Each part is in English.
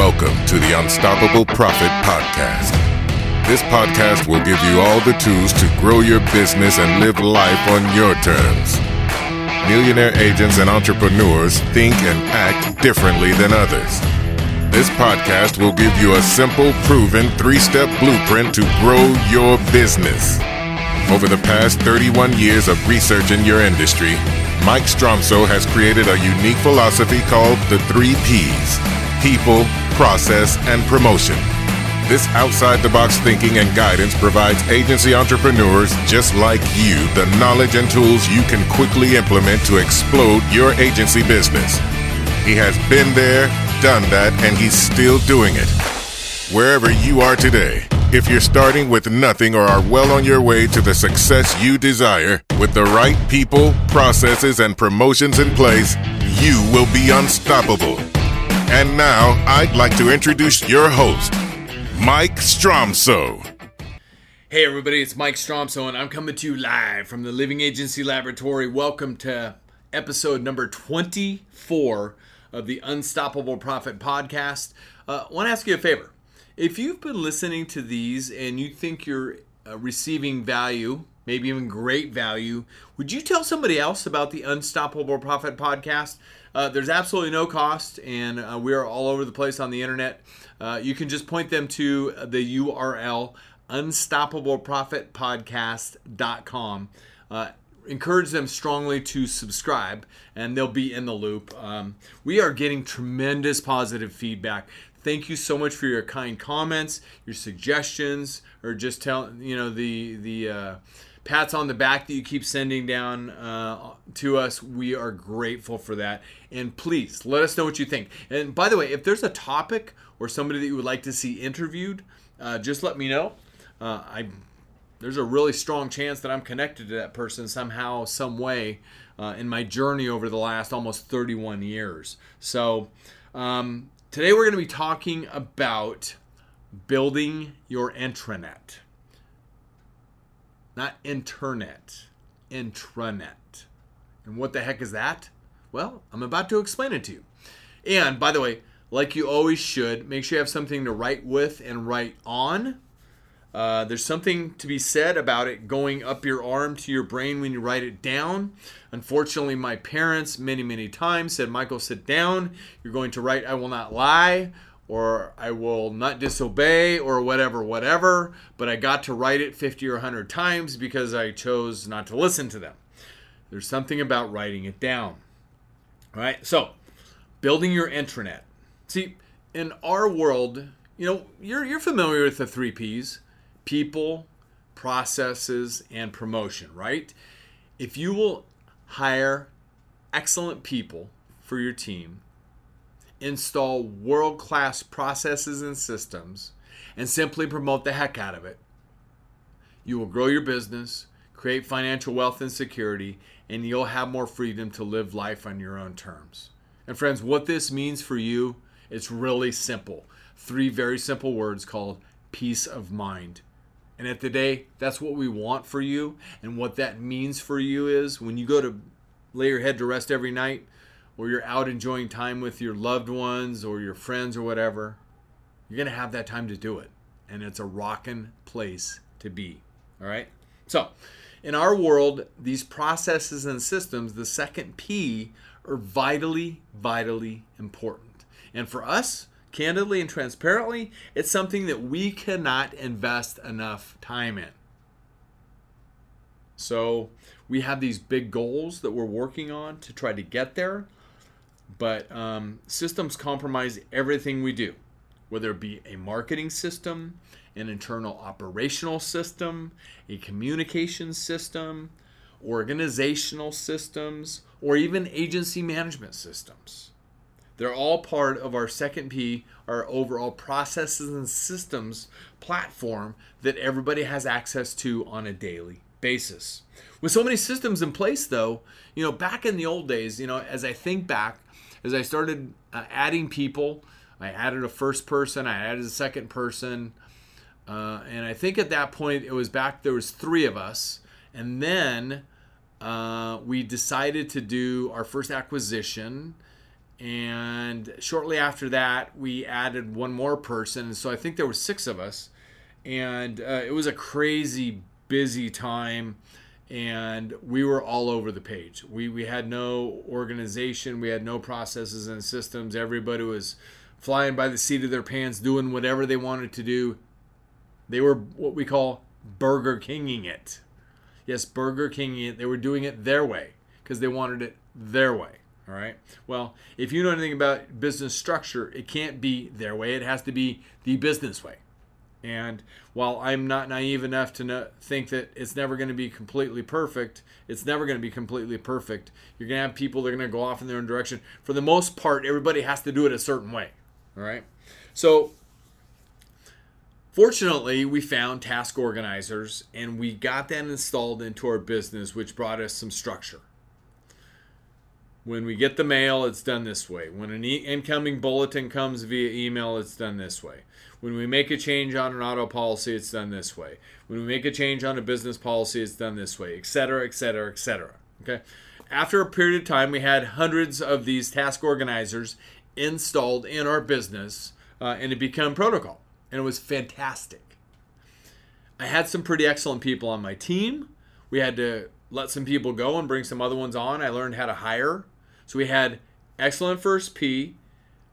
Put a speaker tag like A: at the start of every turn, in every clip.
A: Welcome to the Unstoppable Profit Podcast. This podcast will give you all the tools to grow your business and live life on your terms. Millionaire agents and entrepreneurs think and act differently than others. This podcast will give you a simple, proven three step blueprint to grow your business. Over the past 31 years of research in your industry, Mike Stromsoe has created a unique philosophy called the three P's people, process, and promotion. This outside the box thinking and guidance provides agency entrepreneurs just like you the knowledge and tools you can quickly implement to explode your agency business. He has been there, done that, and he's still doing it. Wherever you are today, if you're starting with nothing or are well on your way to the success you desire, with the right people, processes, and promotions in place, you will be unstoppable. And now, I'd like to introduce your host, Mike Stromsoe.
B: Hey everybody, it's Mike Stromsoe, and I'm coming to you live from the Living Agency Laboratory. Welcome to episode number 24 of the Unstoppable Profit Podcast. Uh, I want to ask you a favor. If you've been listening to these and you think you're uh, receiving value, maybe even great value, would you tell somebody else about the Unstoppable Profit Podcast? Uh, there's absolutely no cost, and uh, we are all over the place on the internet. Uh, you can just point them to the URL unstoppableprofitpodcast.com. Uh, encourage them strongly to subscribe, and they'll be in the loop. Um, we are getting tremendous positive feedback. Thank you so much for your kind comments, your suggestions, or just tell you know the the uh, pats on the back that you keep sending down uh, to us. We are grateful for that. And please let us know what you think. And by the way, if there's a topic or somebody that you would like to see interviewed, uh, just let me know. Uh, I there's a really strong chance that I'm connected to that person somehow, some way, uh, in my journey over the last almost 31 years. So um, today we're going to be talking about building your intranet not internet, intranet. And what the heck is that? Well, I'm about to explain it to you. And by the way, like you always should, make sure you have something to write with and write on. Uh, there's something to be said about it going up your arm to your brain when you write it down. Unfortunately, my parents many, many times said, Michael, sit down. You're going to write, I will not lie or I will not disobey or whatever, whatever. But I got to write it 50 or 100 times because I chose not to listen to them. There's something about writing it down. All right, so building your intranet. See, in our world, you know, you're, you're familiar with the three P's people, processes, and promotion, right? If you will hire excellent people for your team, install world class processes and systems, and simply promote the heck out of it. You will grow your business, create financial wealth and security, and you'll have more freedom to live life on your own terms. And, friends, what this means for you, it's really simple. Three very simple words called peace of mind. And at the day, that's what we want for you. And what that means for you is when you go to lay your head to rest every night, or you're out enjoying time with your loved ones or your friends or whatever, you're going to have that time to do it. And it's a rocking place to be. All right? So, in our world, these processes and systems, the second P, are vitally, vitally important. And for us, candidly and transparently, it's something that we cannot invest enough time in. So, we have these big goals that we're working on to try to get there. But um, systems compromise everything we do, whether it be a marketing system, an internal operational system, a communication system, organizational systems, or even agency management systems. They're all part of our second P, our overall processes and systems platform that everybody has access to on a daily basis. With so many systems in place, though, you know, back in the old days, you know, as I think back, as I started uh, adding people, I added a first person, I added a second person, uh, and I think at that point it was back there was three of us, and then uh, we decided to do our first acquisition, And shortly after that, we added one more person. So I think there were six of us. And uh, it was a crazy busy time. And we were all over the page. We, we had no organization, we had no processes and systems. Everybody was flying by the seat of their pants, doing whatever they wanted to do. They were what we call Burger Kinging it. Yes, Burger Kinging it. They were doing it their way because they wanted it their way. All right. Well, if you know anything about business structure, it can't be their way. It has to be the business way. And while I'm not naive enough to know, think that it's never going to be completely perfect, it's never going to be completely perfect. You're going to have people that are going to go off in their own direction. For the most part, everybody has to do it a certain way. All right. So, fortunately, we found task organizers and we got that installed into our business, which brought us some structure. When we get the mail, it's done this way. When an e- incoming bulletin comes via email, it's done this way. When we make a change on an auto policy, it's done this way. When we make a change on a business policy, it's done this way, etc., etc., etc. Okay. After a period of time, we had hundreds of these task organizers installed in our business, uh, and it became protocol, and it was fantastic. I had some pretty excellent people on my team. We had to let some people go and bring some other ones on. I learned how to hire. So we had excellent first P,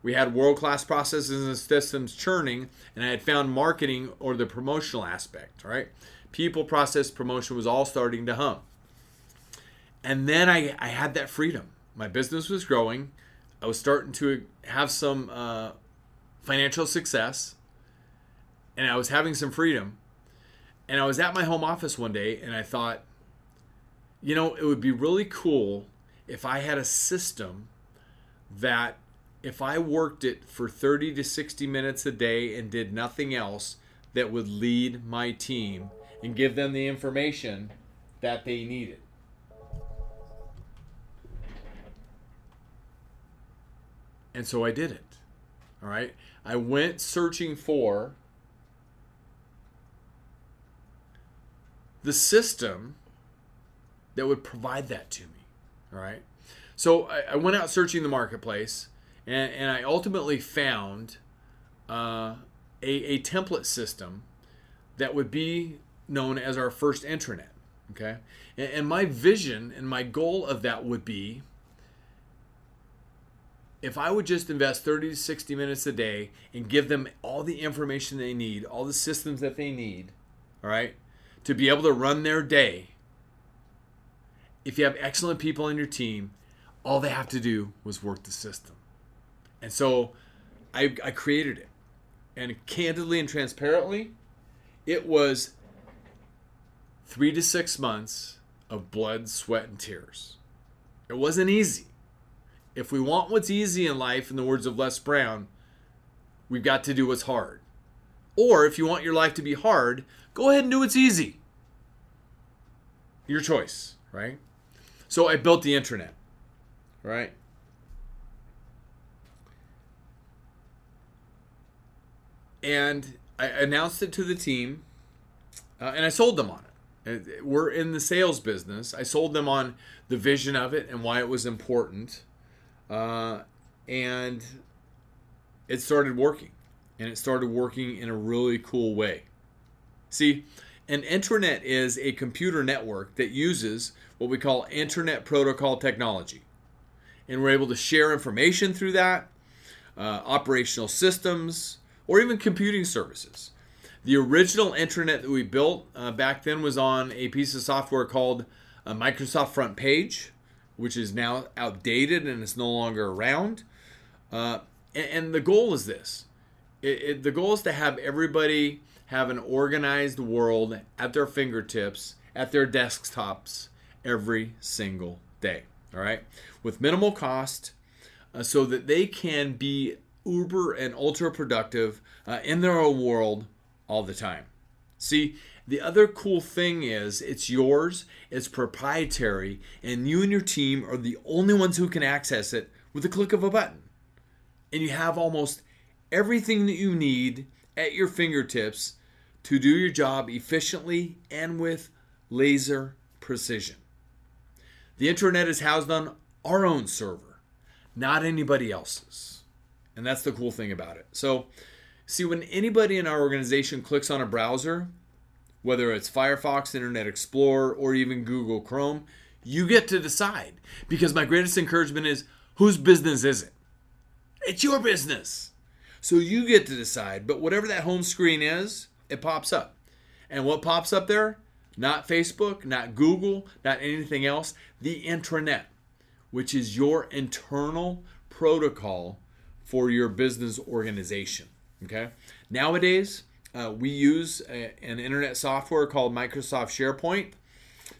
B: we had world class processes and systems churning, and I had found marketing or the promotional aspect, right? People, process, promotion was all starting to hum. And then I, I had that freedom. My business was growing. I was starting to have some uh, financial success, and I was having some freedom. And I was at my home office one day, and I thought, you know, it would be really cool if I had a system that if I worked it for 30 to 60 minutes a day and did nothing else, that would lead my team and give them the information that they needed. And so I did it. All right. I went searching for the system that would provide that to me. All right. So I, I went out searching the marketplace and, and I ultimately found uh, a, a template system that would be known as our first intranet. Okay. And, and my vision and my goal of that would be if I would just invest 30 to 60 minutes a day and give them all the information they need, all the systems that they need, all right, to be able to run their day, if you have excellent people on your team, all they have to do was work the system. And so I, I created it. And candidly and transparently, it was three to six months of blood, sweat, and tears. It wasn't easy. If we want what's easy in life, in the words of Les Brown, we've got to do what's hard. Or if you want your life to be hard, go ahead and do what's easy. Your choice, right? So I built the intranet, right? And I announced it to the team, uh, and I sold them on it. We're in the sales business. I sold them on the vision of it and why it was important. Uh, and it started working. And it started working in a really cool way. See, an intranet is a computer network that uses what we call Internet Protocol technology. And we're able to share information through that, uh, operational systems, or even computing services. The original intranet that we built uh, back then was on a piece of software called uh, Microsoft Front Page, which is now outdated and it's no longer around. Uh, and, and, the goal is this it, it, the goal is to have everybody have an organized world at their fingertips, at their desktops every single day. All right, with minimal cost, uh, so that they can be uber and ultra productive uh, in their own world all the time. See, the other cool thing is it's yours, it's proprietary, and you and your team are the only ones who can access it with a click of a button. And you have almost everything that you need at your fingertips to do your job efficiently and with laser precision. The intranet is housed on our own server, not anybody else's. And that's the cool thing about it. So, see, when anybody in our organization clicks on a browser, whether it's Firefox, Internet Explorer, or even Google Chrome, you get to decide. Because my greatest encouragement is whose business is it? It's your business. So you get to decide. But whatever that home screen is, it pops up. And what pops up there? Not Facebook, not Google, not anything else. The intranet, which is your internal protocol for your business organization. Okay. Nowadays, uh, we use a, an internet software called Microsoft SharePoint,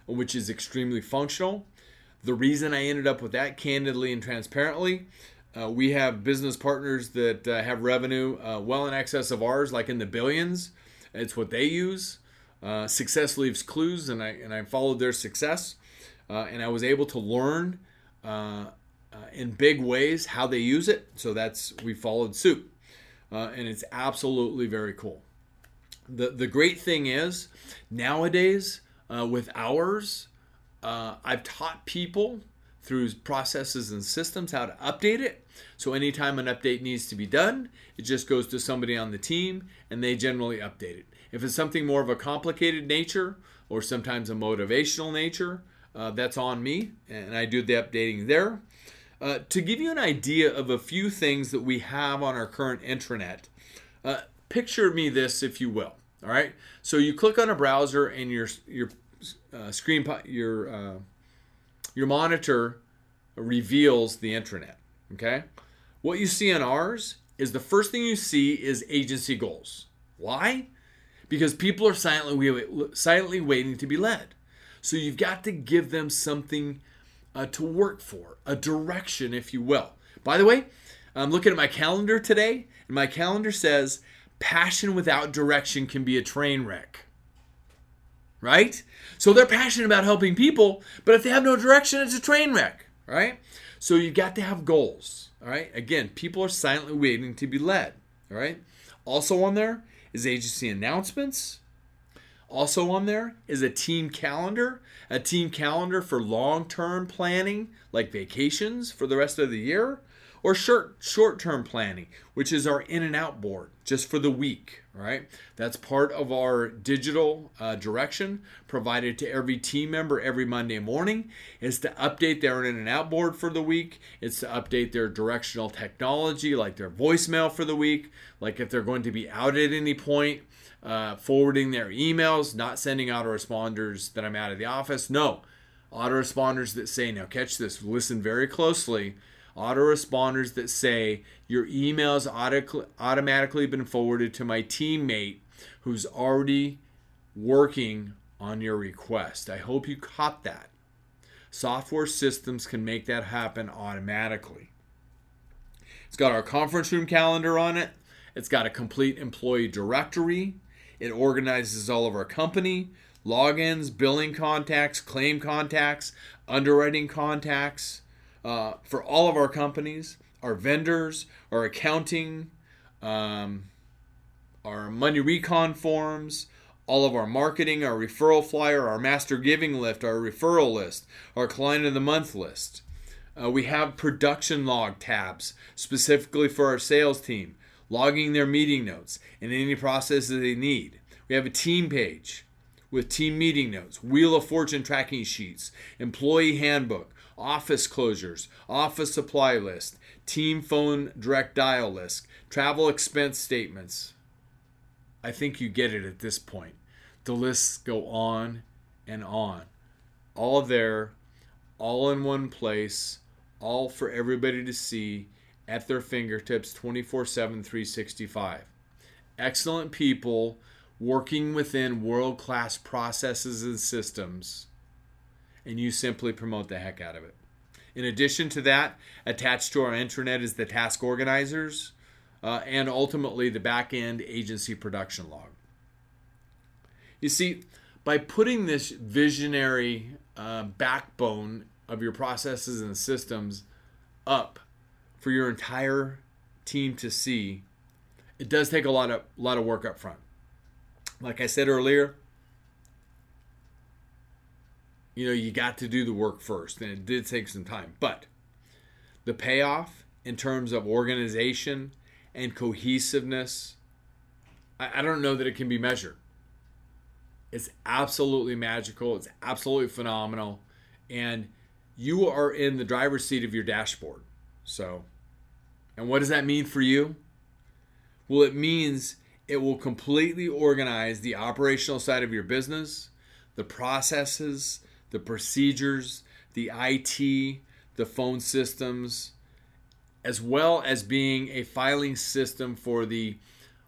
B: which is extremely functional. The reason I ended up with that, candidly and transparently, uh, we have business partners that uh, have revenue uh, well in excess of ours, like in the billions. It's what they use. Uh, success leaves clues, and I and I followed their success, uh, and I was able to learn in big ways how they use it. So that's we followed suit, and it's absolutely very cool. the The great thing is nowadays with ours, I've taught people through processes and systems how to update it. So anytime an update needs to be done, it just goes to somebody on the team and they generally update it. If it's something more of a complicated nature or sometimes a motivational nature, uh, that's on me and I do the updating there. Uh, to give you an idea of a few things that we have on our current intranet, uh, picture me this if you will. All right. So you click on a browser and your your uh, screen your uh, your monitor reveals the intranet. Okay? What you see in ours is the first thing you see is agency goals. Why? Because people are silently silently waiting to be led. So you've got to give them something uh, to work for, a direction, if you will. By the way, I'm looking at my calendar today, and my calendar says passion without direction can be a train wreck right? So they're passionate about helping people, but if they have no direction, it's a train wreck, right? So you got to have goals, all right? Again, people are silently waiting to be led, all right? Also on there is agency announcements. Also on there is a team calendar, a team calendar for long-term planning like vacations for the rest of the year or short short-term planning, which is our in and out board just for the week, right? That's part of our digital uh, direction provided to every team member every Monday morning is to update their in and out board for the week. It's to update their directional technology like their voicemail for the week, like if they're going to be out at any point, uh, forwarding their emails, not sending autoresponders that I'm out of the office. No, autoresponders that say, now catch this, listen very closely autoresponders that say your email's auto- automatically been forwarded to my teammate who's already working on your request. I hope you caught that. Software systems can make that happen automatically. It's got our conference room calendar on it. It's got a complete employee directory. It organizes all of our company, logins, billing contacts, claim contacts, underwriting contacts, uh, for all of our companies, our vendors, our accounting, um, our money recon forms, all of our marketing, our referral flyer, our master giving list, our referral list, our client of the month list. Uh, we have production log tabs specifically for our sales team, logging their meeting notes and any processes they need. We have a team page with team meeting notes, Wheel of Fortune tracking sheets, employee handbook, office closures, office supply list, team phone direct dial list, travel expense statements. I think you get it at this point. The lists go on and on. All there, all in one place, all for everybody to see at their fingertips 24 7, 365. Excellent people working within world class processes and systems and you simply promote the heck out of it. In addition to that, attached to our intranet is the task organizers uh, and ultimately the back end agency production log. You see, by putting this visionary uh, backbone of your processes and systems up for your entire team to see, it does take a lot of lot of work up front. Like I said earlier, you know, you got to do the work first, and it did take some time. But the payoff in terms of organization and cohesiveness, I, I don't know that it can be measured. It's absolutely magical. It's absolutely phenomenal. And you are in the driver's seat of your dashboard. So, and what does that mean for you? Well, it means it will completely organize the operational side of your business, the processes, the procedures, the IT, the phone systems, as well as being a filing system for the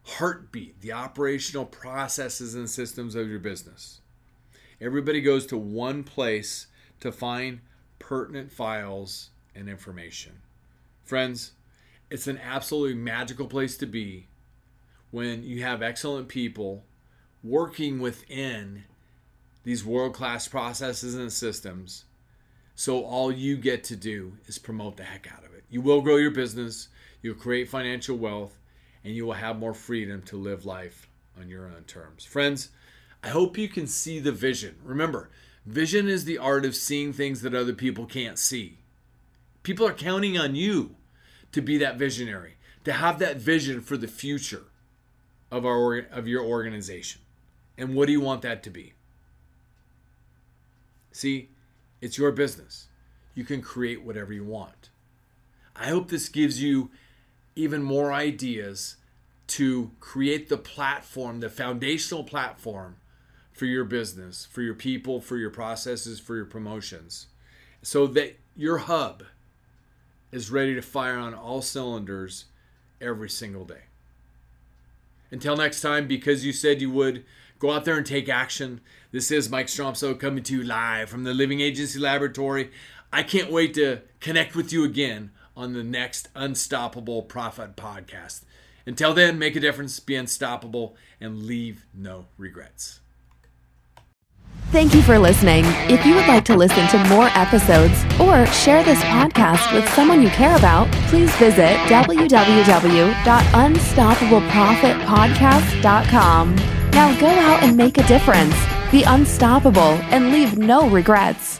B: heartbeat, the operational processes and systems of your business. Everybody goes to one place to find pertinent files and information. Friends, it's an absolutely magical place to be when you have excellent people working within these world class processes and systems. So all you get to do is promote the heck out of it. You will grow your business, you'll create financial wealth, and you will have more freedom to live life on your own terms. Friends, I hope you can see the vision. Remember, vision is the art of seeing things that other people can't see. People are counting on you to be that visionary, to have that vision for the future of our of your organization. And what do you want that to be? See, it's your business. You can create whatever you want. I hope this gives you even more ideas to create the platform, the foundational platform for your business, for your people, for your processes, for your promotions, so that your hub is ready to fire on all cylinders every single day. Until next time, because you said you would, go out there and take action. This is Mike Stromsoe coming to you live from the Living Agency Laboratory. I can't wait to connect with you again on the next Unstoppable Profit podcast. Until then, make a difference, be unstoppable, and leave no regrets.
C: Thank you for listening. If you would like to listen to more episodes or share this podcast with someone you care about, please visit www.unstoppableprofitpodcast.com. Now go out and make a difference. Be unstoppable and leave no regrets.